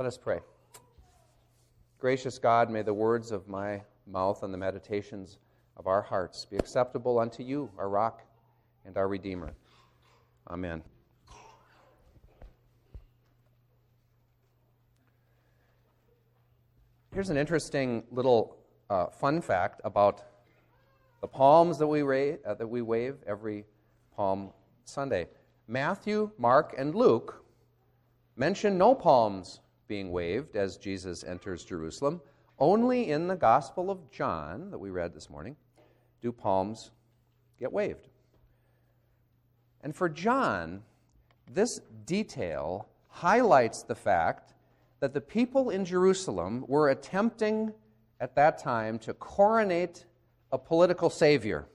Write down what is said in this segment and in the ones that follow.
Let us pray. Gracious God, may the words of my mouth and the meditations of our hearts be acceptable unto you, our rock and our Redeemer. Amen. Here's an interesting little uh, fun fact about the palms that we, ra- uh, that we wave every Palm Sunday. Matthew, Mark, and Luke mention no palms being waved as Jesus enters Jerusalem. Only in the Gospel of John, that we read this morning, do palms get waved. And for John, this detail highlights the fact that the people in Jerusalem were attempting at that time to coronate a political savior,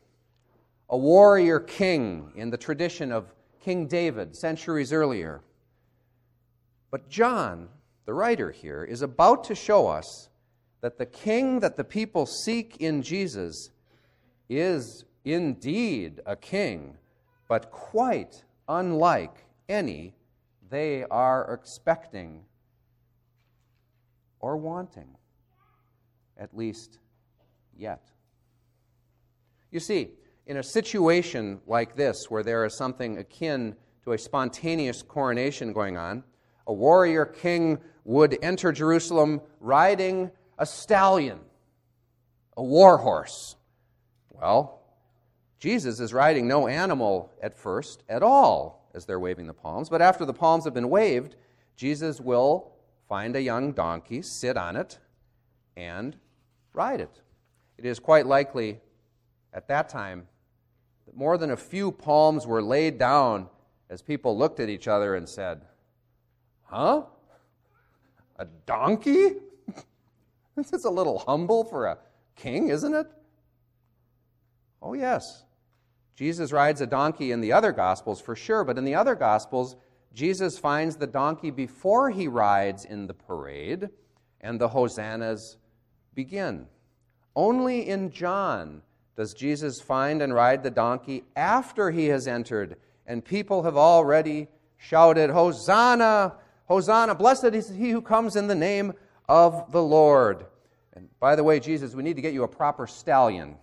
a warrior king in the tradition of King David centuries earlier. But John, the writer here, is about to show us that the king that the people seek in Jesus is indeed a king, but quite unlike any they are expecting or wanting, at least yet. You see, in a situation like this, where there is something akin to a spontaneous coronation going on, a warrior king would enter Jerusalem riding a stallion, a war horse. Well, Jesus is riding no animal at first at all as they're waving the palms, but after the palms have been waved, Jesus will find a young donkey, sit on it, and ride it. It is quite likely at that time that more than a few palms were laid down as people looked at each other and said, Huh? A donkey? this is a little humble for a king, isn't it? Oh, yes. Jesus rides a donkey in the other Gospels for sure, but in the other Gospels, Jesus finds the donkey before he rides in the parade, and the hosannas begin. Only in John does Jesus find and ride the donkey after he has entered, and people have already shouted, Hosanna! Hosanna! Blessed is he who comes in the name of the Lord. And by the way, Jesus, we need to get you a proper stallion.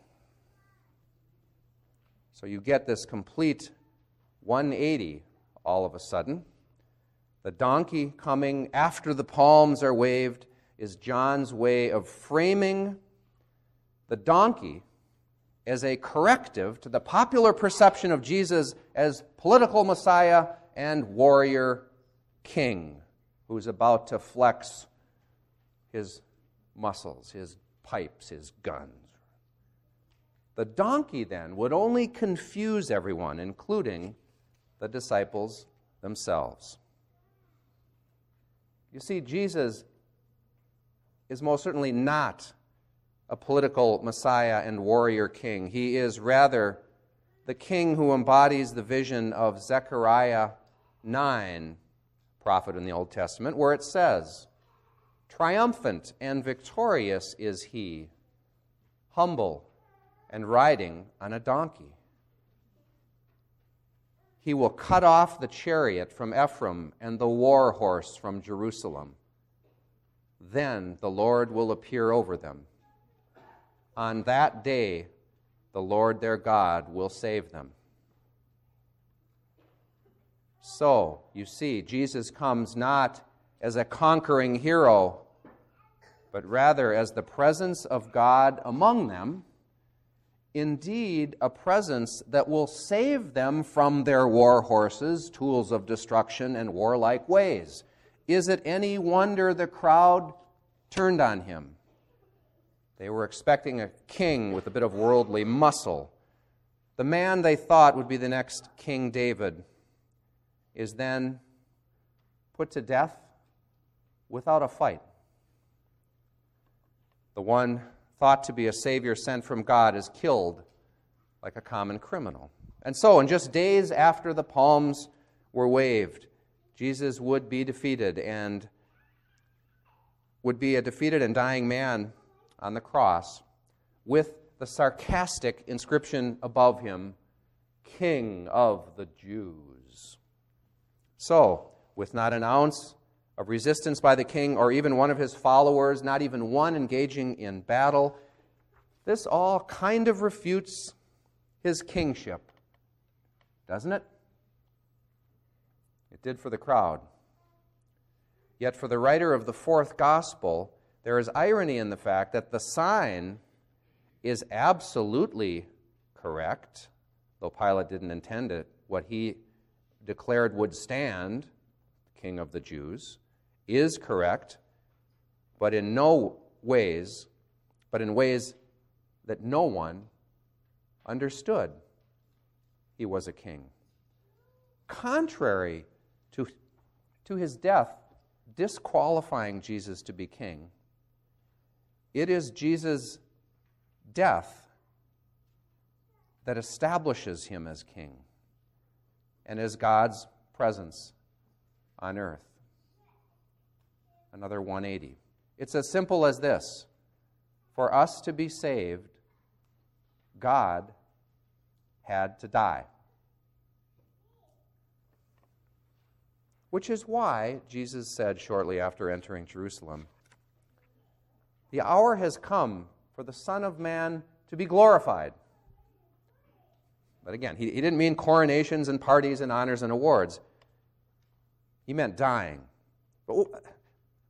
So you get this complete 180 all of a sudden. The donkey coming after the palms are waved is John's way of framing the donkey as a corrective to the popular perception of Jesus as political Messiah and warrior king who's about to flex his muscles, his pipes, his guns. The donkey then would only confuse everyone, including the disciples themselves. You see, Jesus is most certainly not a political Messiah and warrior king. He is rather the king who embodies the vision of Zechariah 9, prophet in the Old Testament, where it says, Triumphant and victorious is he, humble and riding on a donkey. He will cut off the chariot from Ephraim and the war horse from Jerusalem. Then the Lord will appear over them. On that day, the Lord their God will save them. So, you see, Jesus comes not as a conquering hero, but rather as the presence of God among them indeed a presence that will save them from their war horses, tools of destruction, and warlike ways. Is it any wonder the crowd turned on him? They were expecting a king with a bit of worldly muscle. The man they thought would be the next King David is then put to death without a fight. The one thought to be a Savior sent from God is killed like a common criminal. And so, in just days after the palms were waved, Jesus would be defeated and would be a defeated and dying man on the cross with the sarcastic inscription above him King of the Jews. So, with not an ounce of resistance by the king or even one of his followers, not even one engaging in battle. This all kind of refutes his kingship, doesn't it? It did for the crowd. Yet for the writer of the fourth gospel, there is irony in the fact that the sign is absolutely correct, though Pilate didn't intend it. What he declared would stand, King of the Jews, is correct, but in no ways, but in ways that no one understood he was a king. Contrary to, to his death disqualifying Jesus to be king, it is Jesus' death that establishes him as king and as God's presence on earth. Another 180. It's as simple as this for us to be saved, God had to die. Which is why Jesus said shortly after entering Jerusalem, The hour has come for the Son of Man to be glorified. But again, he, he didn't mean coronations and parties and honors and awards. He meant dying. But,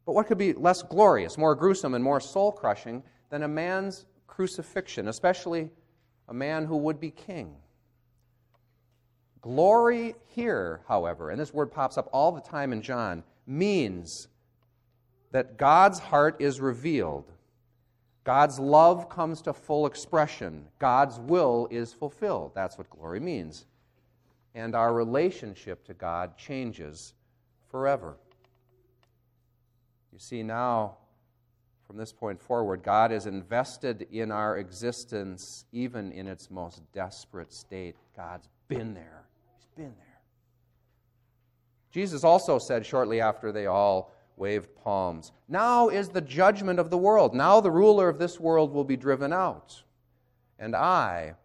but what could be less glorious, more gruesome, and more soul crushing than a man's crucifixion, especially a man who would be king? Glory here, however, and this word pops up all the time in John, means that God's heart is revealed God's love comes to full expression. God's will is fulfilled. That's what glory means. And our relationship to God changes forever. You see, now, from this point forward, God is invested in our existence, even in its most desperate state. God's been there. He's been there. Jesus also said shortly after they all waved palms. Now is the judgment of the world. Now the ruler of this world will be driven out. And I,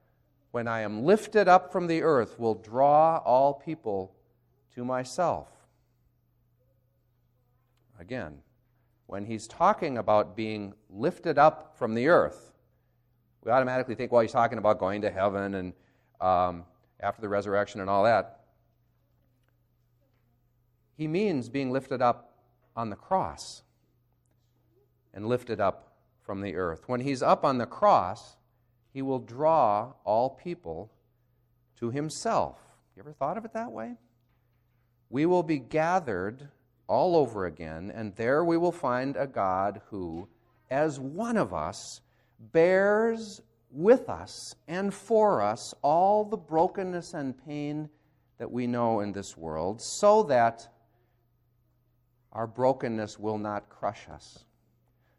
when I am lifted up from the earth, will draw all people to myself. Again, when he's talking about being lifted up from the earth, we automatically think, well, he's talking about going to heaven and um, after the resurrection and all that. He means being lifted up on the cross and lifted up from the earth. When he's up on the cross, he will draw all people to himself. You ever thought of it that way? We will be gathered all over again, and there we will find a God who, as one of us, bears with us and for us all the brokenness and pain that we know in this world, so that our brokenness will not crush us,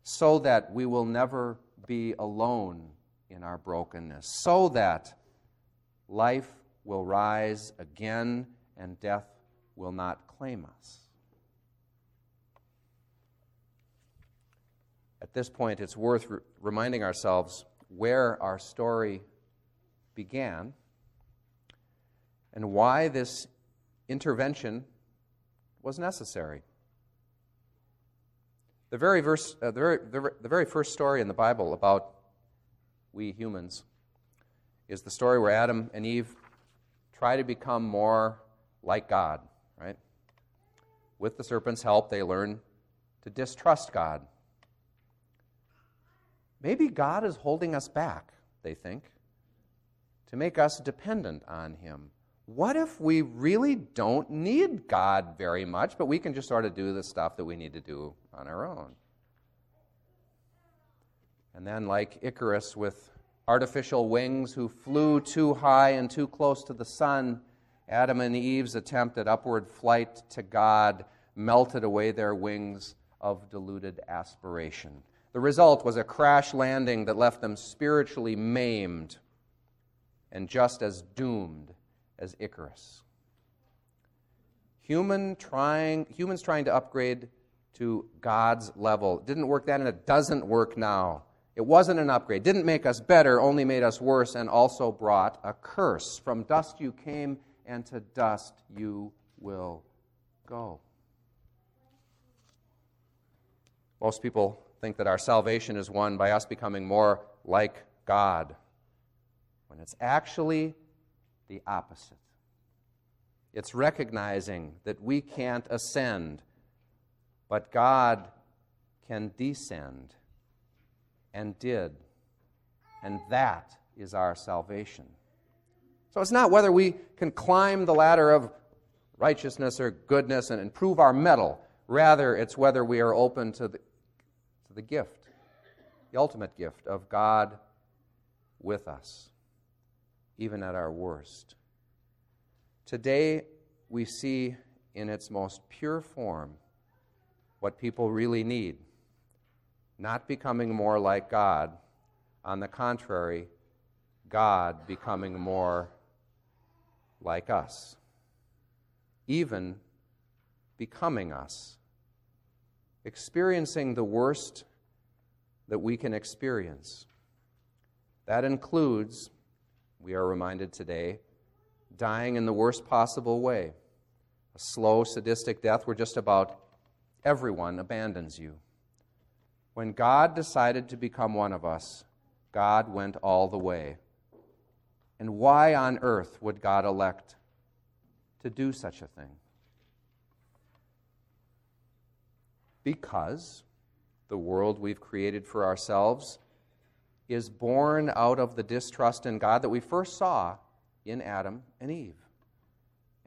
so that we will never be alone in our brokenness, so that life will rise again and death will not claim us. At this point, it's worth re- reminding ourselves where our story began and why this intervention was necessary. The very, verse, uh, the, very, the, the very first story in the Bible about we humans is the story where Adam and Eve try to become more like God, right? With the serpent's help, they learn to distrust God. Maybe God is holding us back, they think, to make us dependent on Him what if we really don't need God very much, but we can just sort of do the stuff that we need to do on our own? And then, like Icarus with artificial wings who flew too high and too close to the sun, Adam and Eve's attempt at upward flight to God melted away their wings of deluded aspiration. The result was a crash landing that left them spiritually maimed and just as doomed as Icarus. Human trying, humans trying to upgrade to God's level. It didn't work then, and it doesn't work now. It wasn't an upgrade. Didn't make us better, only made us worse, and also brought a curse. From dust you came, and to dust you will go. Most people think that our salvation is won by us becoming more like God, when it's actually the opposite. It's recognizing that we can't ascend, but God can descend and did. And that is our salvation. So it's not whether we can climb the ladder of righteousness or goodness and improve our mettle. Rather, it's whether we are open to the, to the gift, the ultimate gift of God with us, even at our worst. Today, we see in its most pure form what people really need not becoming more like God. On the contrary, God becoming more like us, even becoming us, experiencing the worst that we can experience. That includes, we are reminded today, dying in the worst possible way a slow, sadistic death where just about everyone abandons you. When God decided to become one of us, God went all the way. And why on earth would God elect to do such a thing? Because the world we've created for ourselves is born out of the distrust in God that we first saw in Adam and Eve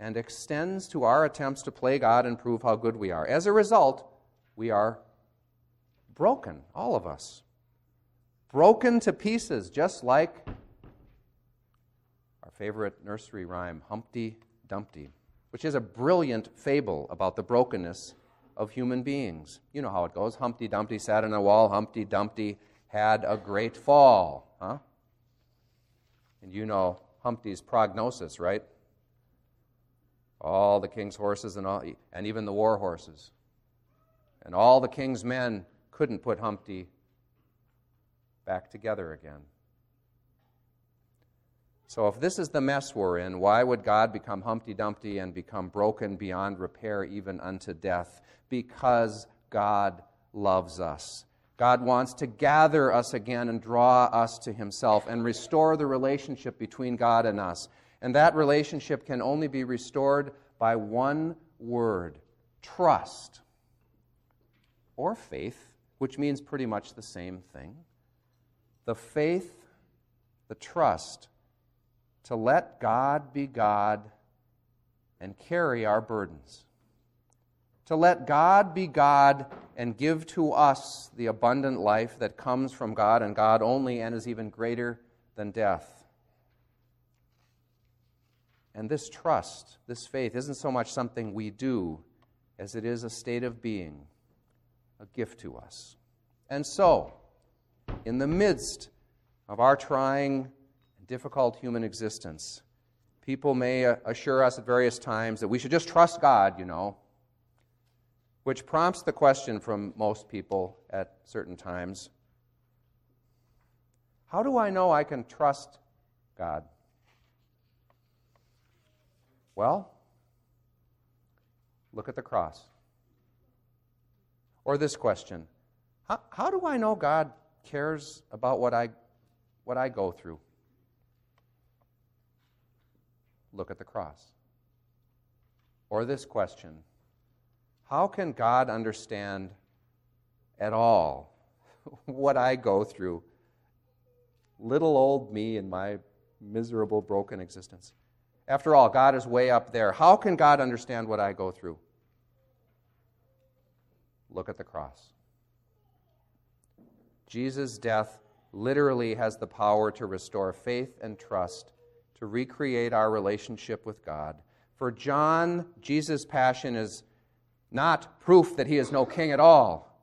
and extends to our attempts to play God and prove how good we are. As a result, we are broken, all of us. Broken to pieces, just like our favorite nursery rhyme, Humpty Dumpty, which is a brilliant fable about the brokenness of human beings. You know how it goes. Humpty Dumpty sat on a wall, Humpty Dumpty had a great fall, huh? And you know Humpty's prognosis, right? All the king's horses and all, and even the war horses. And all the king's men couldn't put Humpty back together again. So, if this is the mess we're in, why would God become Humpty Dumpty and become broken beyond repair, even unto death? Because God loves us. God wants to gather us again and draw us to Himself and restore the relationship between God and us. And that relationship can only be restored by one word trust or faith which means pretty much the same thing. The faith, the trust to let God be God and carry our burdens. To let God be God and give to us the abundant life that comes from God and God only and is even greater than death. And this trust, this faith, isn't so much something we do as it is a state of being a gift to us. And so, in the midst of our trying difficult human existence, people may assure us at various times that we should just trust God, you know, which prompts the question from most people at certain times how do I know I can trust God? Well, look at the cross. Or this question How, how do I know God cares about what I, what I go through? Look at the cross. Or this question How can God understand at all what I go through? Little old me and my miserable, broken existence. After all, God is way up there. How can God understand what I go through? Look at the cross. Jesus' death literally has the power to restore faith and trust, to recreate our relationship with God. For John, Jesus' passion is not proof that he is no king at all,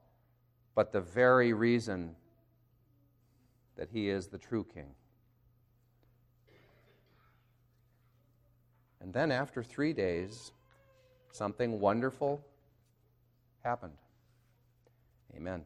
but the very reason that he is the true king. And then, after three days, something wonderful happened. Amen.